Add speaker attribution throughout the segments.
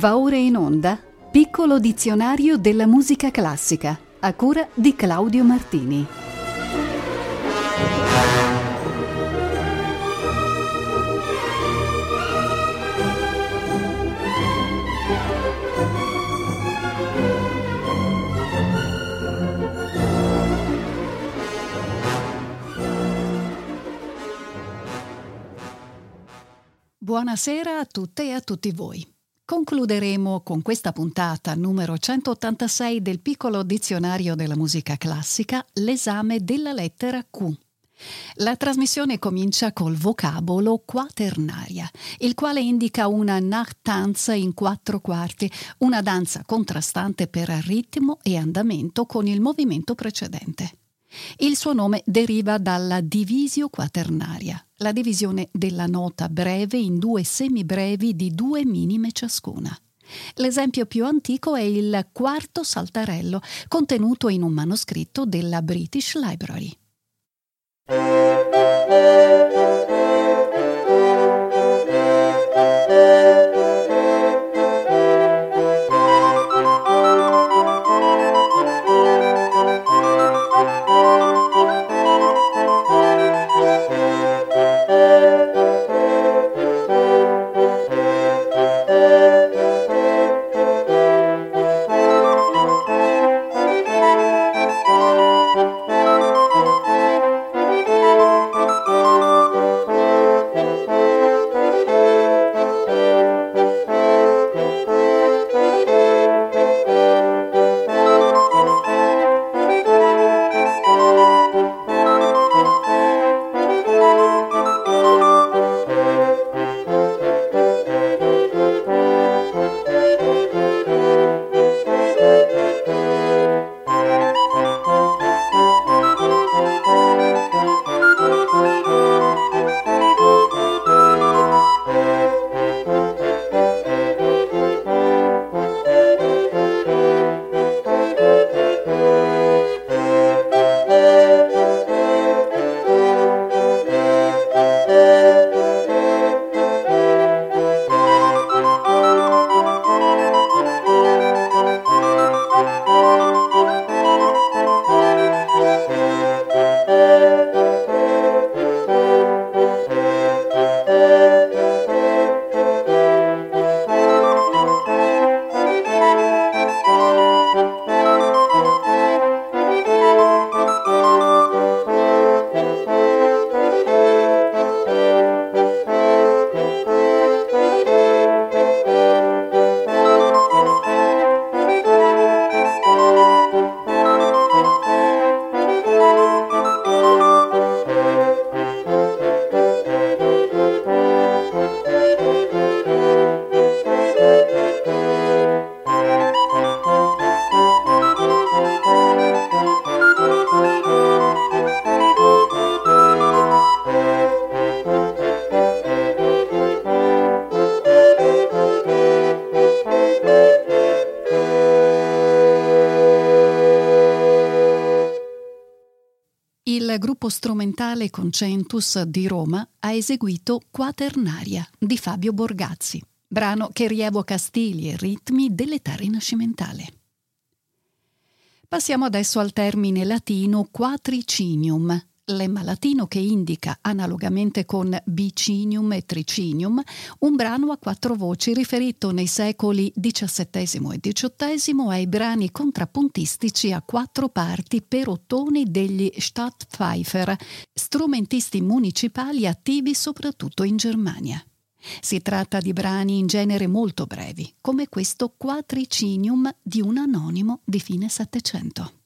Speaker 1: Va ora in onda Piccolo dizionario della musica classica a cura di Claudio Martini. Buonasera a tutte e a tutti voi. Concluderemo con questa puntata numero 186 del piccolo dizionario della musica classica l'esame della lettera Q. La trasmissione comincia col vocabolo quaternaria, il quale indica una Nachtanz in quattro quarti, una danza contrastante per ritmo e andamento con il movimento precedente. Il suo nome deriva dalla divisio quaternaria, la divisione della nota breve in due semibrevi di due minime ciascuna. L'esempio più antico è il quarto saltarello, contenuto in un manoscritto della British Library. Il gruppo strumentale Concentus di Roma ha eseguito Quaternaria di Fabio Borgazzi, brano che rievoca stili e ritmi dell'età rinascimentale. Passiamo adesso al termine latino quatricinium, lemma latino che indica, analogamente con bicinium e tricinium, un brano a quattro voci riferito nei secoli XVII e XVIII ai brani contrappuntistici a quattro parti per ottoni degli Stadtpfeifer, strumentisti municipali attivi soprattutto in Germania. Si tratta di brani in genere molto brevi, come questo quatricinium di un anonimo di fine Settecento.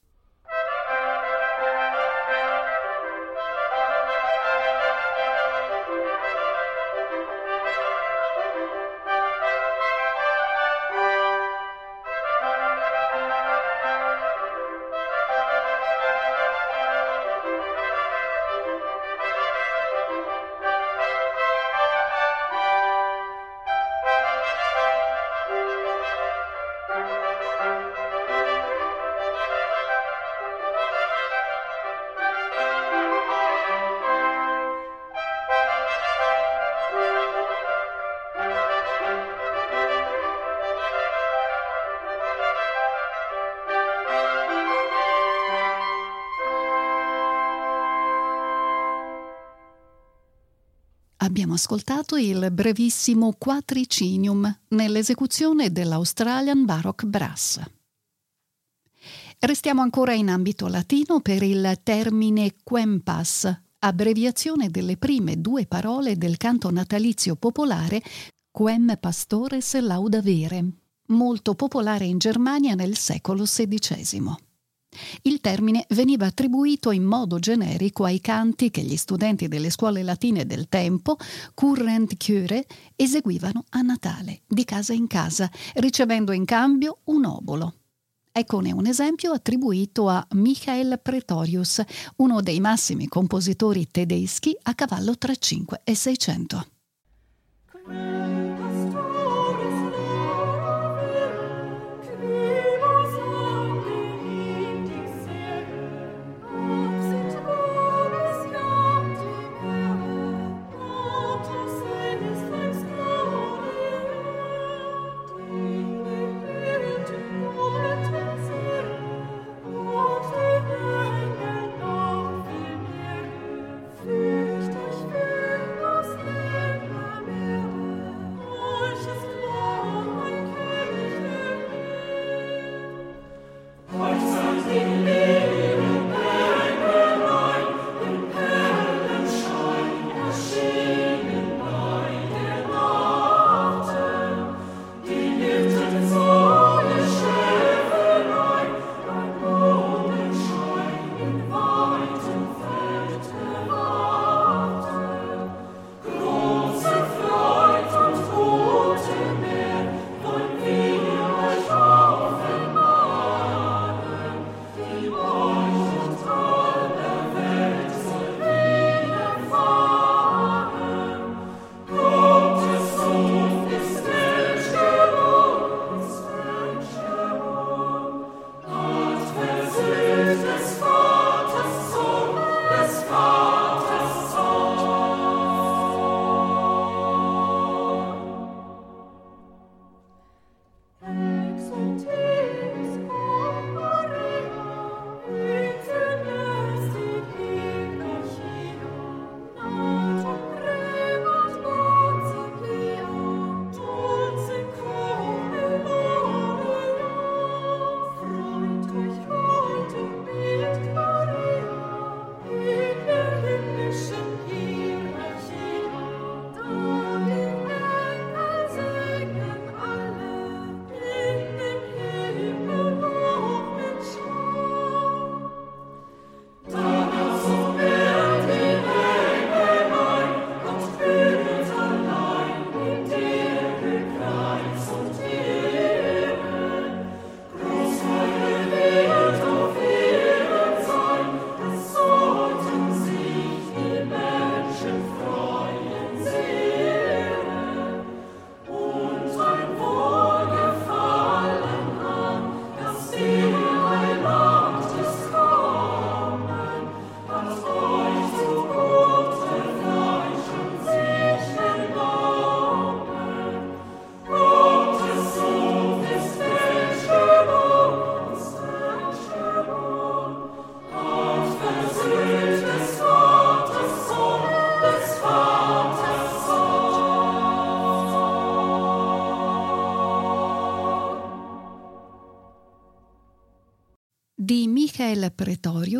Speaker 2: Ascoltato il brevissimo Quatricinium nell'esecuzione dell'Australian Baroque Brass. Restiamo ancora in ambito latino per il termine quempas, abbreviazione delle prime due parole del canto natalizio popolare Quem Pastores Laudavere, molto popolare in Germania nel secolo XVI. Il termine veniva attribuito in modo generico ai canti che gli studenti delle scuole latine del tempo, current cure, eseguivano a Natale, di casa in casa, ricevendo in cambio un obolo. Eccone un esempio attribuito a Michael Pretorius, uno dei massimi compositori tedeschi a cavallo tra 5 e 600.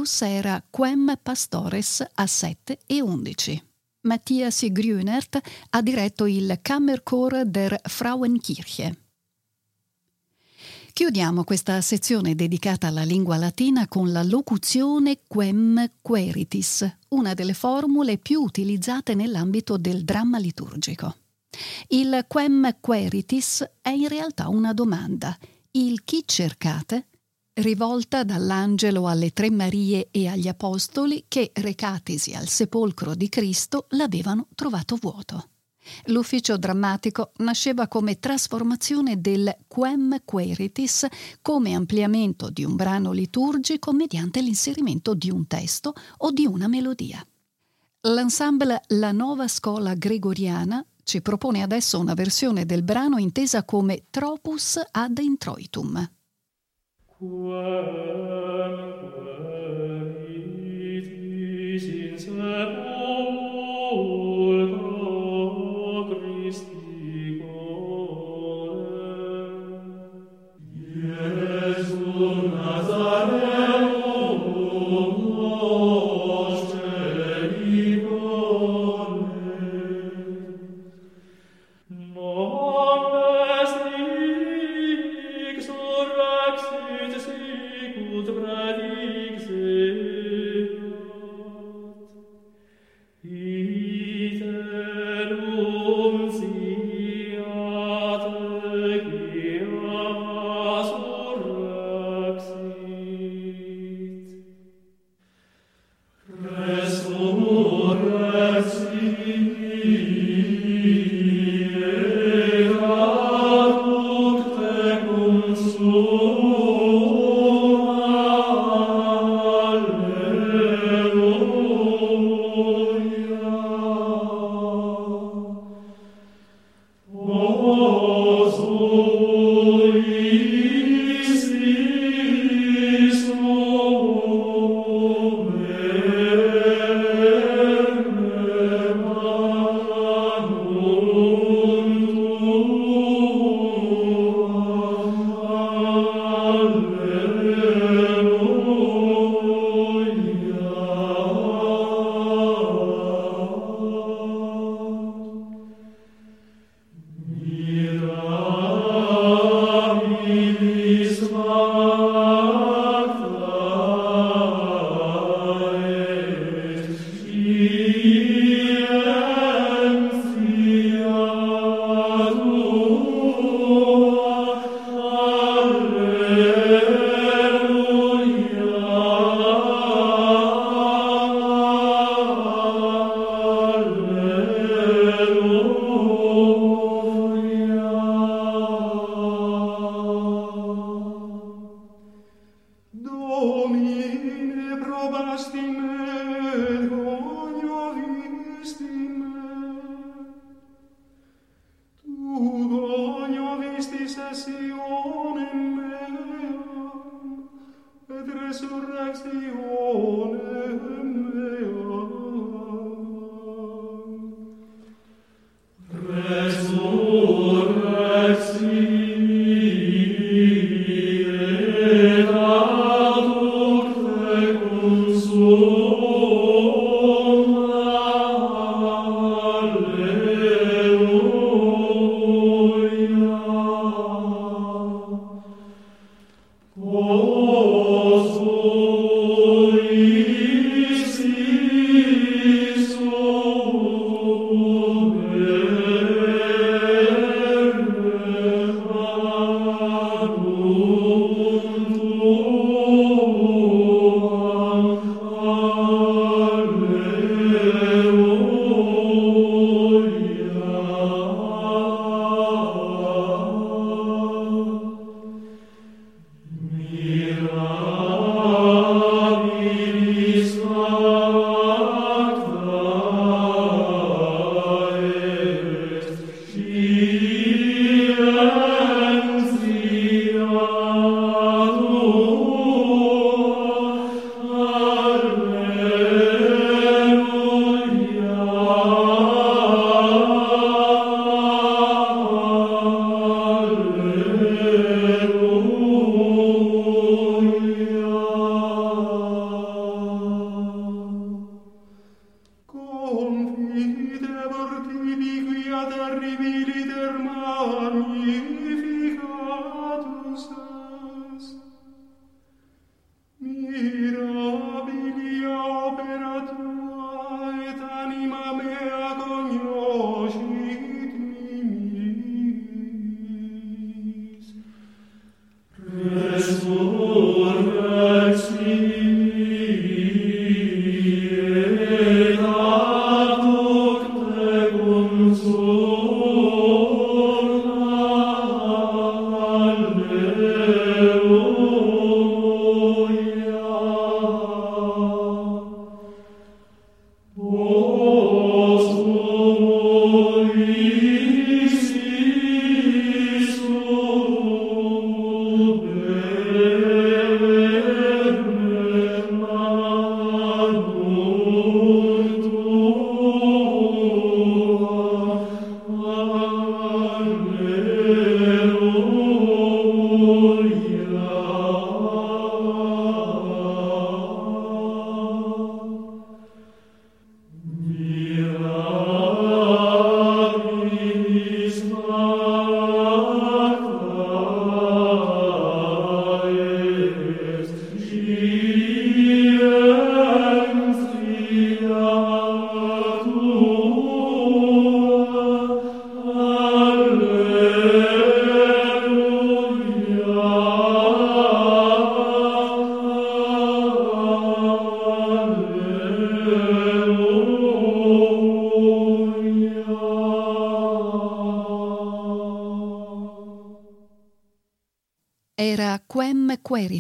Speaker 2: Pretorius era Quem Pastores a 7 e 11. Mattias Grünert ha diretto il Kammerchor der Frauenkirche. Chiudiamo questa sezione dedicata alla lingua latina con la locuzione quem queritis, una delle formule più utilizzate nell'ambito del dramma liturgico. Il quem queritis è in realtà una domanda. Il chi cercate rivolta dall'angelo alle tre Marie e agli Apostoli che, recatisi al sepolcro di Cristo, l'avevano trovato vuoto. L'ufficio drammatico nasceva come trasformazione del quem queritis come ampliamento di un brano liturgico mediante l'inserimento di un testo o di una melodia. L'ensemble La Nuova Scola Gregoriana ci propone adesso una versione del brano intesa come Tropus ad introitum,
Speaker 3: quem quem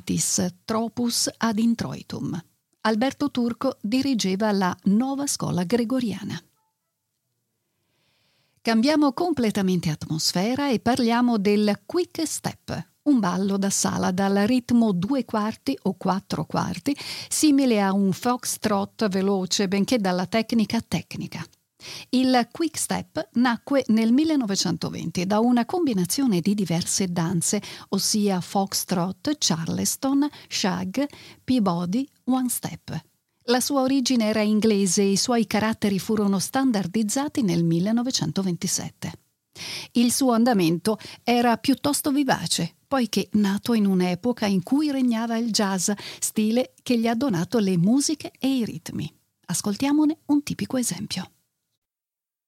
Speaker 1: Queritis Tropus ad Introitum. Alberto Turco dirigeva la nuova scuola gregoriana. Cambiamo completamente atmosfera e parliamo del quick step, un ballo da sala dal ritmo due quarti o quattro quarti, simile a un foxtrot veloce, benché dalla tecnica tecnica. Il quick step nacque nel 1920 da una combinazione di diverse danze, ossia foxtrot, charleston, shag, peabody, one step. La sua origine era inglese e i suoi caratteri furono standardizzati nel 1927. Il suo andamento era piuttosto vivace, poiché nato in un'epoca in cui regnava il jazz, stile che gli ha donato le musiche e i ritmi. Ascoltiamone un tipico esempio.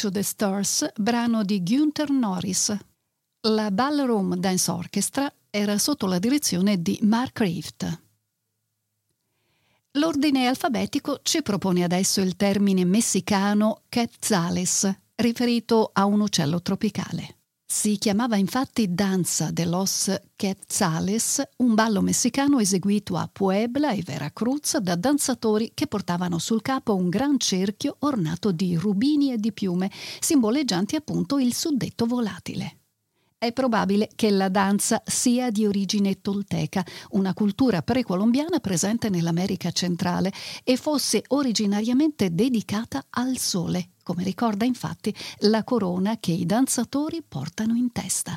Speaker 1: to the Stars, brano di Gunther Norris. La Ballroom Dance Orchestra era sotto la direzione di Mark Rift. L'ordine alfabetico ci propone adesso il termine messicano quetzales, riferito a un uccello tropicale. Si chiamava infatti Danza de los Quetzales, un ballo messicano eseguito a Puebla e Veracruz da danzatori che portavano sul capo un gran cerchio ornato di rubini e di piume, simboleggianti appunto il suddetto volatile. È probabile che la danza sia di origine tolteca, una cultura precolombiana presente nell'America centrale, e fosse originariamente dedicata al sole, come ricorda infatti la corona che i danzatori portano in testa.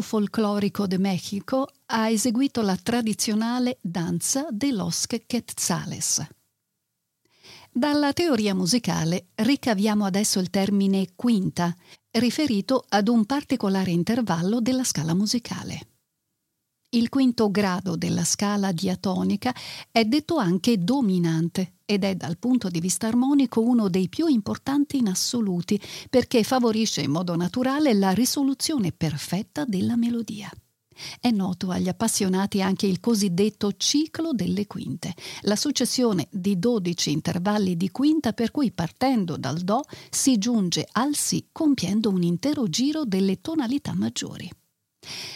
Speaker 1: Folclorico de México ha eseguito la tradizionale danza de los Quetzales. Dalla teoria musicale ricaviamo adesso il termine quinta, riferito ad un particolare intervallo della scala musicale. Il quinto grado della scala diatonica è detto anche dominante ed è dal punto di vista armonico uno dei più importanti in assoluti perché favorisce in modo naturale la risoluzione perfetta della melodia. È noto agli appassionati anche il cosiddetto ciclo delle quinte, la successione di 12 intervalli di quinta per cui partendo dal Do si giunge al Si compiendo un intero giro delle tonalità maggiori.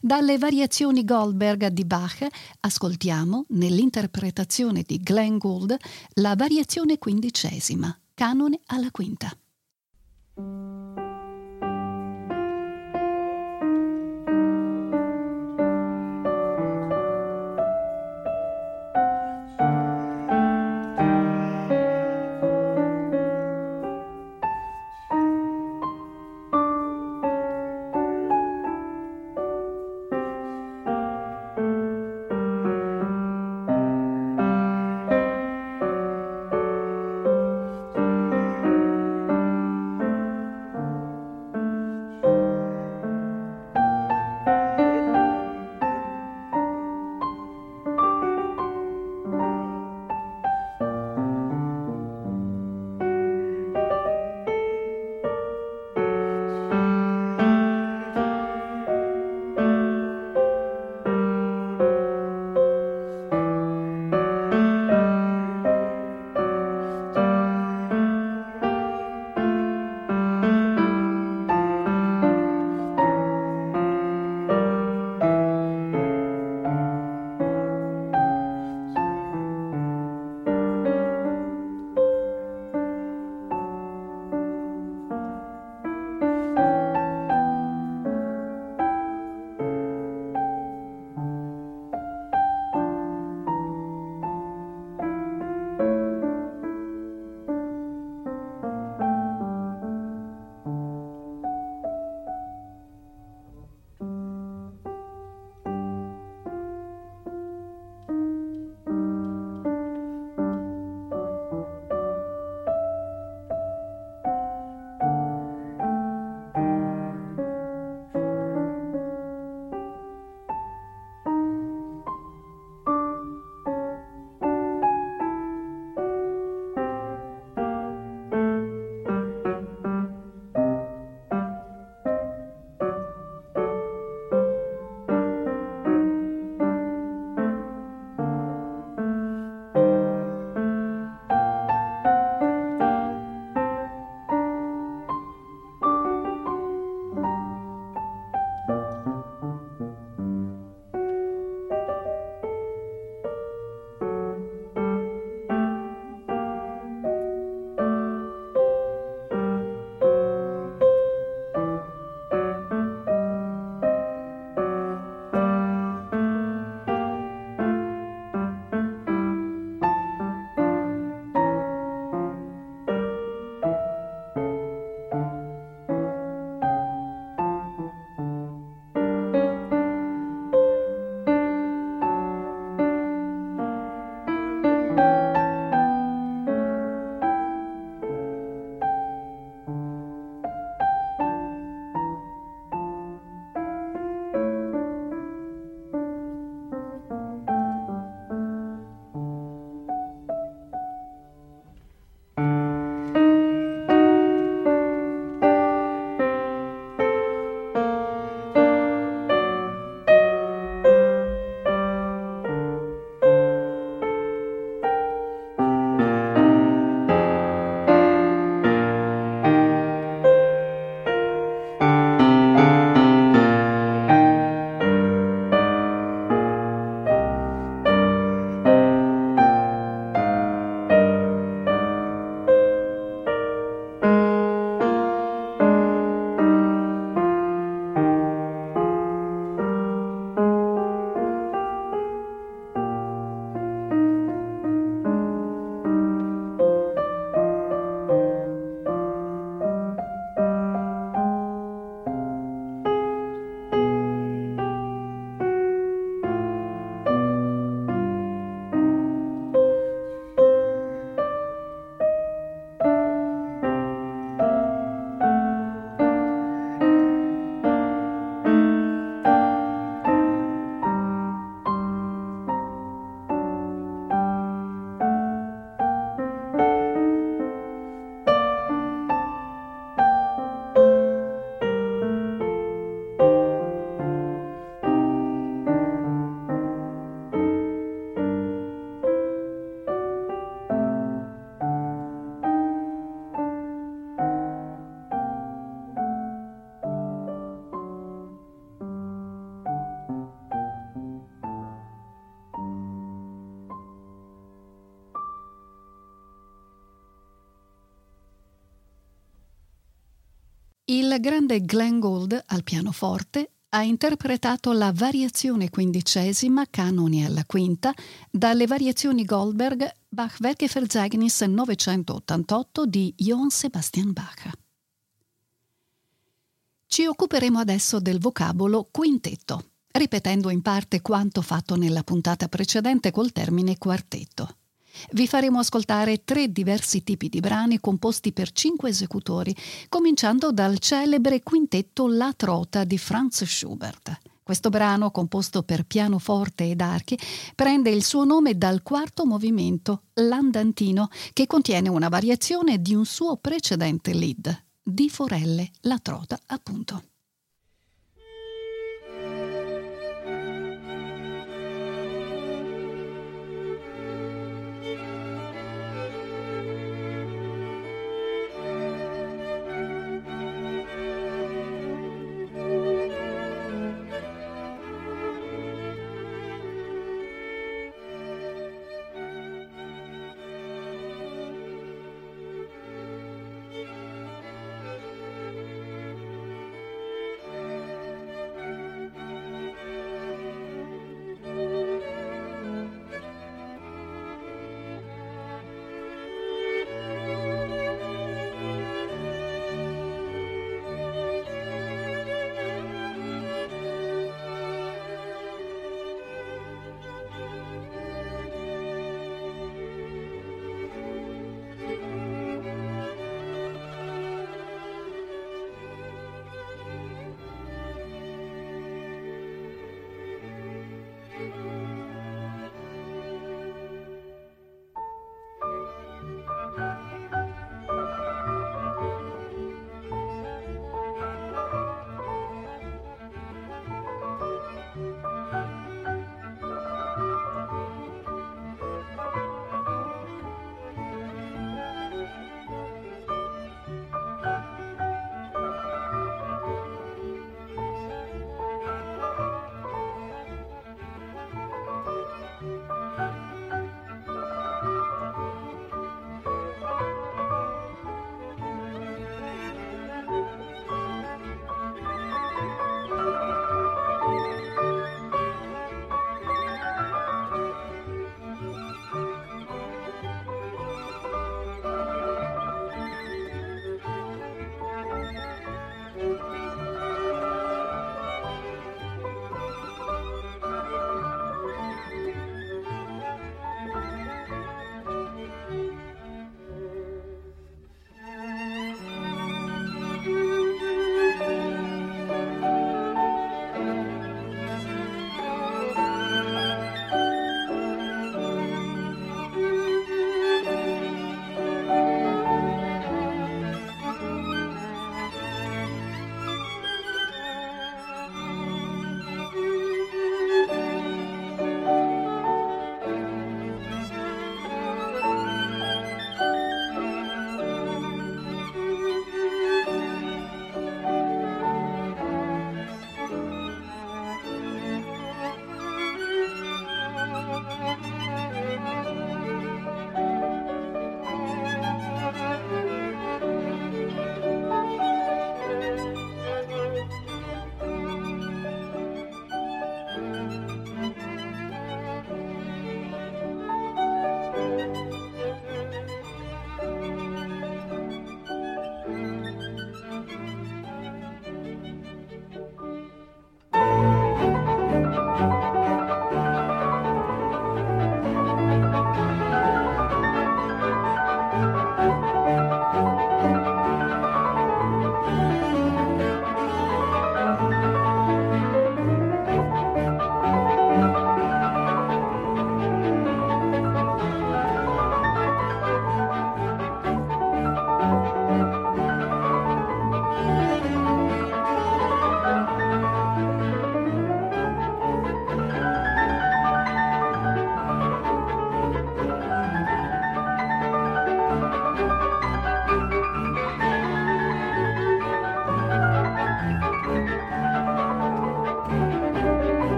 Speaker 1: Dalle variazioni Goldberg di Bach ascoltiamo, nell'interpretazione di Glenn Gould, la variazione quindicesima, canone alla quinta. Grande Glenn Gould al pianoforte ha interpretato la variazione quindicesima, canoni alla quinta, dalle variazioni Goldberg Bach Werkeverzeichnis 988 di Johann Sebastian Bach. Ci occuperemo adesso del vocabolo quintetto, ripetendo in parte quanto fatto nella puntata precedente col termine quartetto. Vi faremo ascoltare tre diversi tipi di brani composti per cinque esecutori, cominciando dal celebre quintetto La Trota di Franz Schubert. Questo brano, composto per pianoforte ed archi, prende il suo nome dal quarto movimento, l'andantino, che contiene una variazione di un suo precedente lead, di Forelle, La Trota, appunto.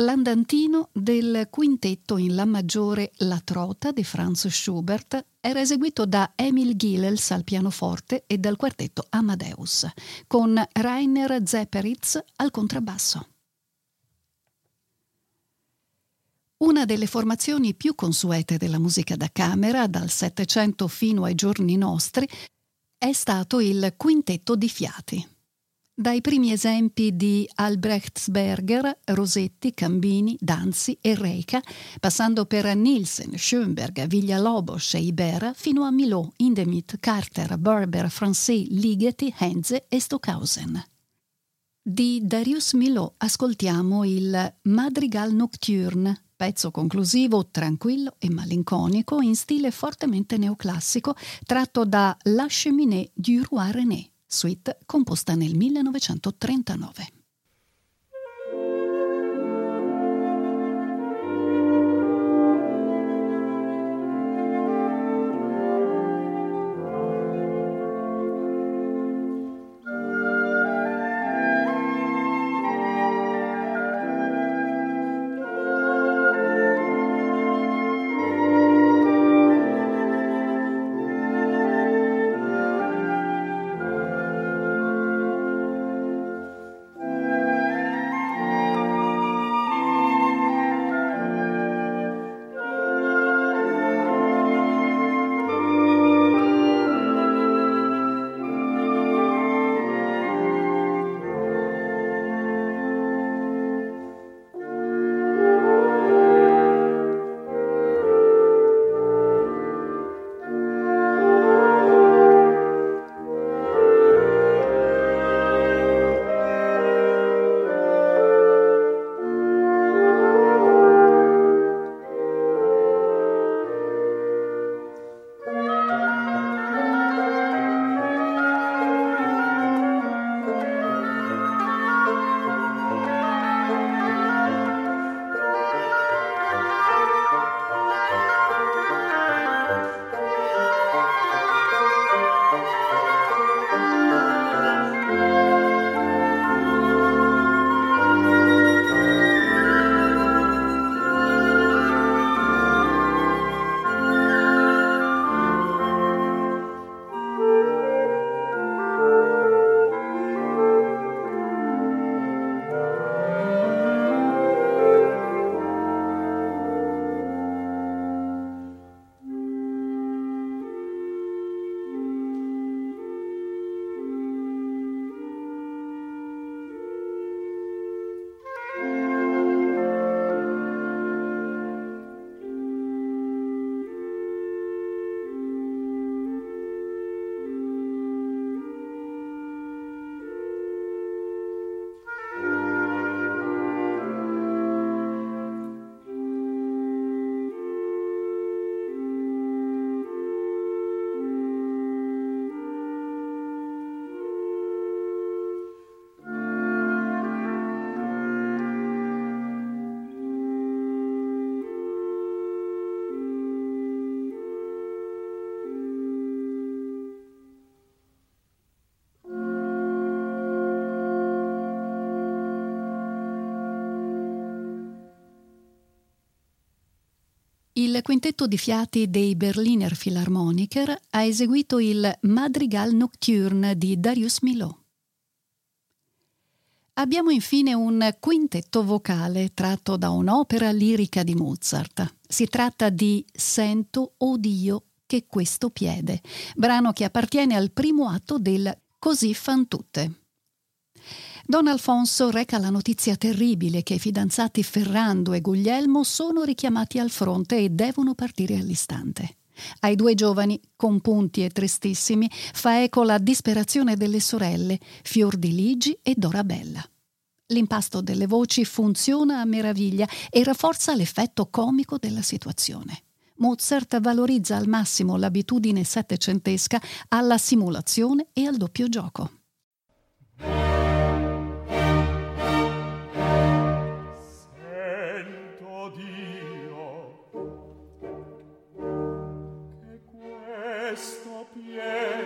Speaker 1: L'andantino del quintetto in La maggiore La Trota di Franz Schubert era eseguito da Emil Gilels al pianoforte e dal quartetto Amadeus, con Rainer Zepperitz al contrabbasso. Una delle formazioni più consuete della musica da camera, dal Settecento fino ai giorni nostri, è stato il quintetto di fiati. Dai primi esempi di Albrechtsberger, Rosetti, Cambini, Danzi e Reika, passando per Nielsen, Schoenberg, Villalobos e Ibera, fino a Milot, Indemith, Carter, Berber, Francais, Ligeti, Henze e Stockhausen. Di Darius Milot ascoltiamo il Madrigal Nocturne, pezzo conclusivo tranquillo e malinconico in stile fortemente neoclassico, tratto da La Cheminée du Roi René suite composta nel 1939.
Speaker 2: Quintetto di fiati dei Berliner Philharmoniker ha eseguito il Madrigal Nocturne di Darius Milhaud. Abbiamo infine un quintetto vocale tratto da un'opera lirica di Mozart. Si tratta di Sento, o Dio, che questo piede, brano che appartiene al primo atto del Così fan tutte. Don Alfonso reca la notizia terribile che i fidanzati Ferrando e Guglielmo sono richiamati al fronte e devono partire all'istante. Ai due giovani, compunti e tristissimi, fa eco la disperazione delle sorelle, Fior di Ligi e Dorabella. L'impasto delle voci funziona a meraviglia e rafforza l'effetto comico della situazione. Mozart valorizza al massimo l'abitudine settecentesca alla simulazione e al doppio gioco.
Speaker 1: Yeah.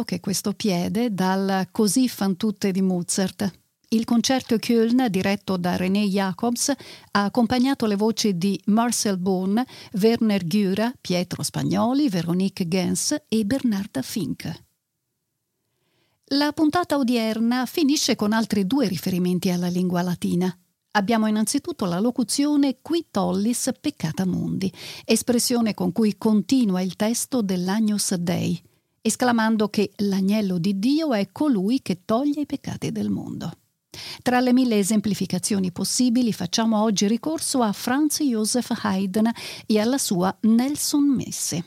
Speaker 1: Oddio, che questo piede dal Così fan tutte di Mozart. Il concerto Köln, diretto da René Jacobs, ha accompagnato le voci di Marcel Bohn, Werner Güra, Pietro Spagnoli, Veronique Gens e Bernarda Fink. La puntata odierna finisce con altri due riferimenti alla lingua latina. Abbiamo innanzitutto la locuzione qui tollis peccata mundi, espressione con cui continua il testo dell'Agnus Dei, esclamando che l'agnello di Dio è colui che toglie i peccati del mondo. Tra le mille esemplificazioni possibili facciamo oggi ricorso a Franz Joseph Haydn e alla sua Nelson Messe.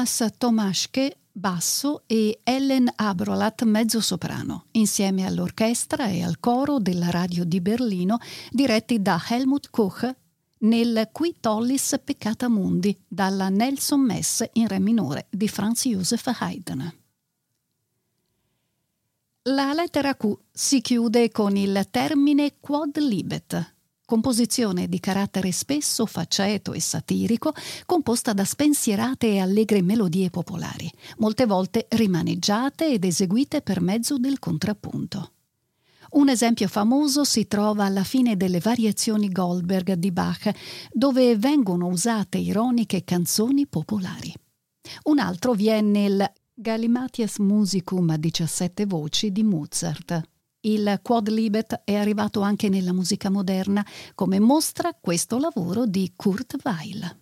Speaker 1: Thomas Tomaschke basso e Ellen Abrolat mezzosoprano, insieme all'orchestra e al coro della radio di Berlino diretti da Helmut Koch, nel Qui tollis peccata mundi dalla Nelson Messe in re minore di Franz Joseph Haydn. La lettera Q si chiude con il termine quod libet, composizione di carattere spesso faceto e satirico, composta da spensierate e allegre melodie popolari, molte volte rimaneggiate ed eseguite per mezzo del contrappunto. Un esempio famoso si trova alla fine delle variazioni Goldberg di Bach, dove vengono usate ironiche canzoni popolari. Un altro vi è nel Galimatias Musicum a 17 voci di Mozart. Il Quodlibet è arrivato anche nella musica moderna, come mostra questo lavoro di Kurt Weill.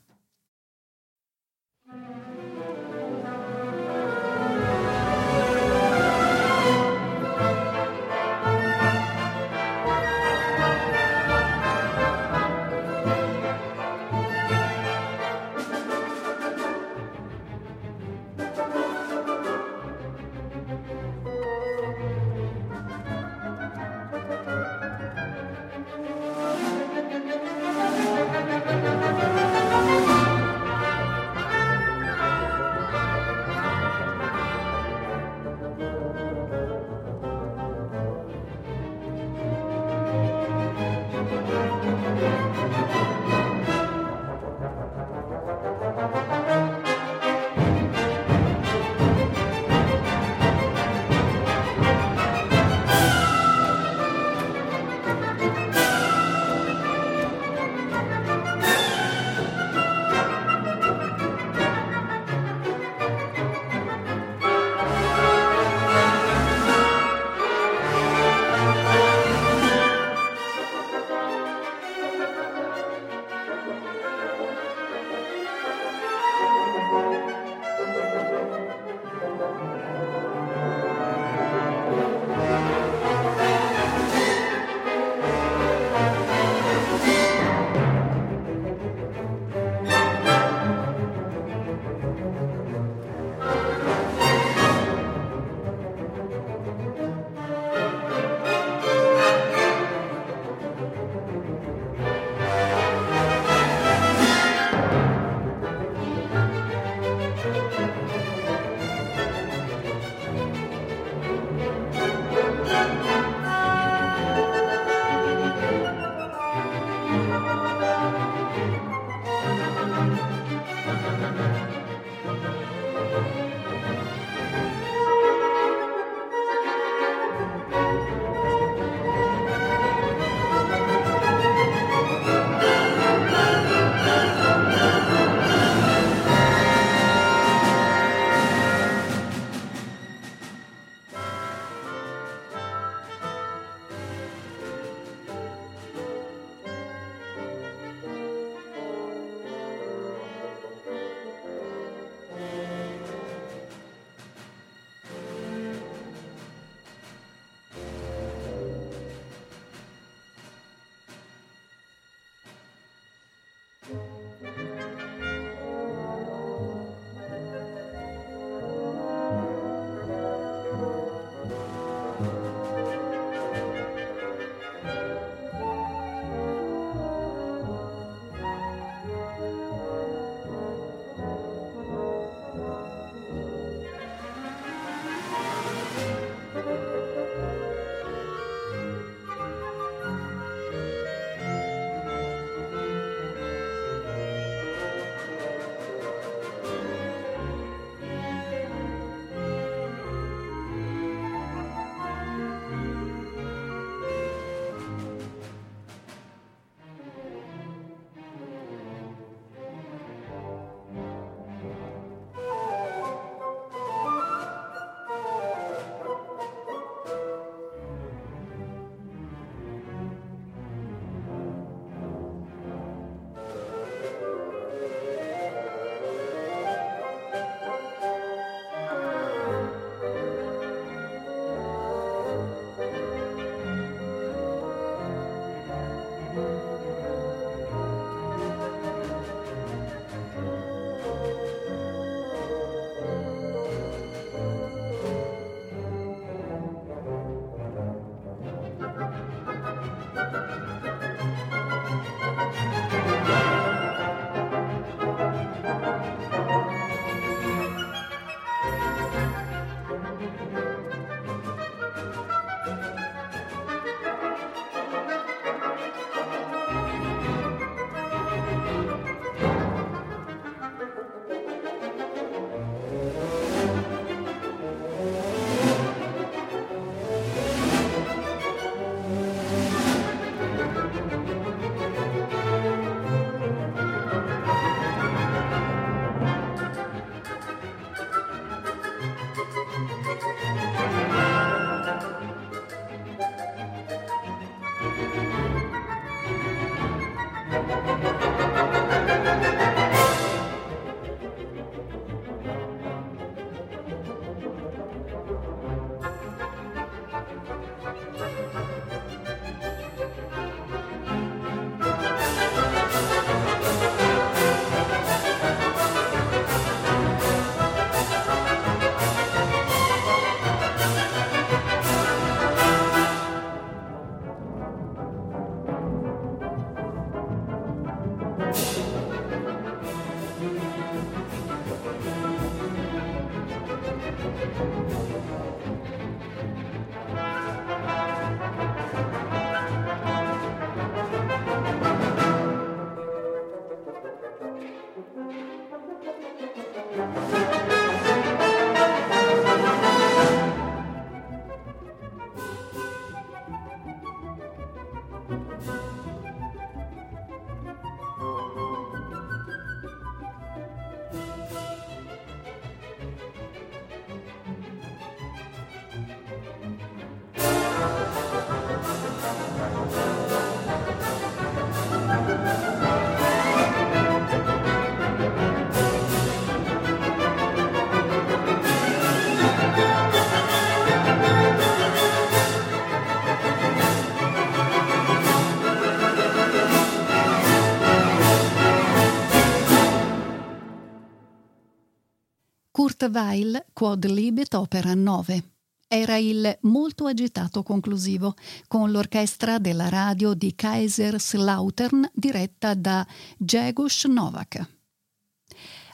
Speaker 1: Kurt Weill, Quod Libet Opera 9. Era il molto agitato conclusivo, con l'orchestra della radio di Kaiserslautern diretta da Jegush Novak.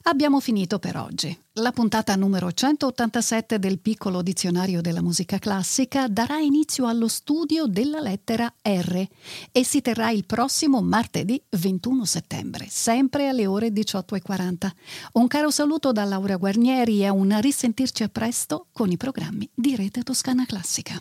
Speaker 1: Abbiamo finito per oggi. La puntata numero 187 del piccolo dizionario della musica classica darà inizio allo studio della lettera R e si terrà il prossimo martedì 21 settembre, sempre alle ore 18.40. Un caro saluto da Laura Guarnieri e un risentirci a presto con i programmi di Rete Toscana Classica.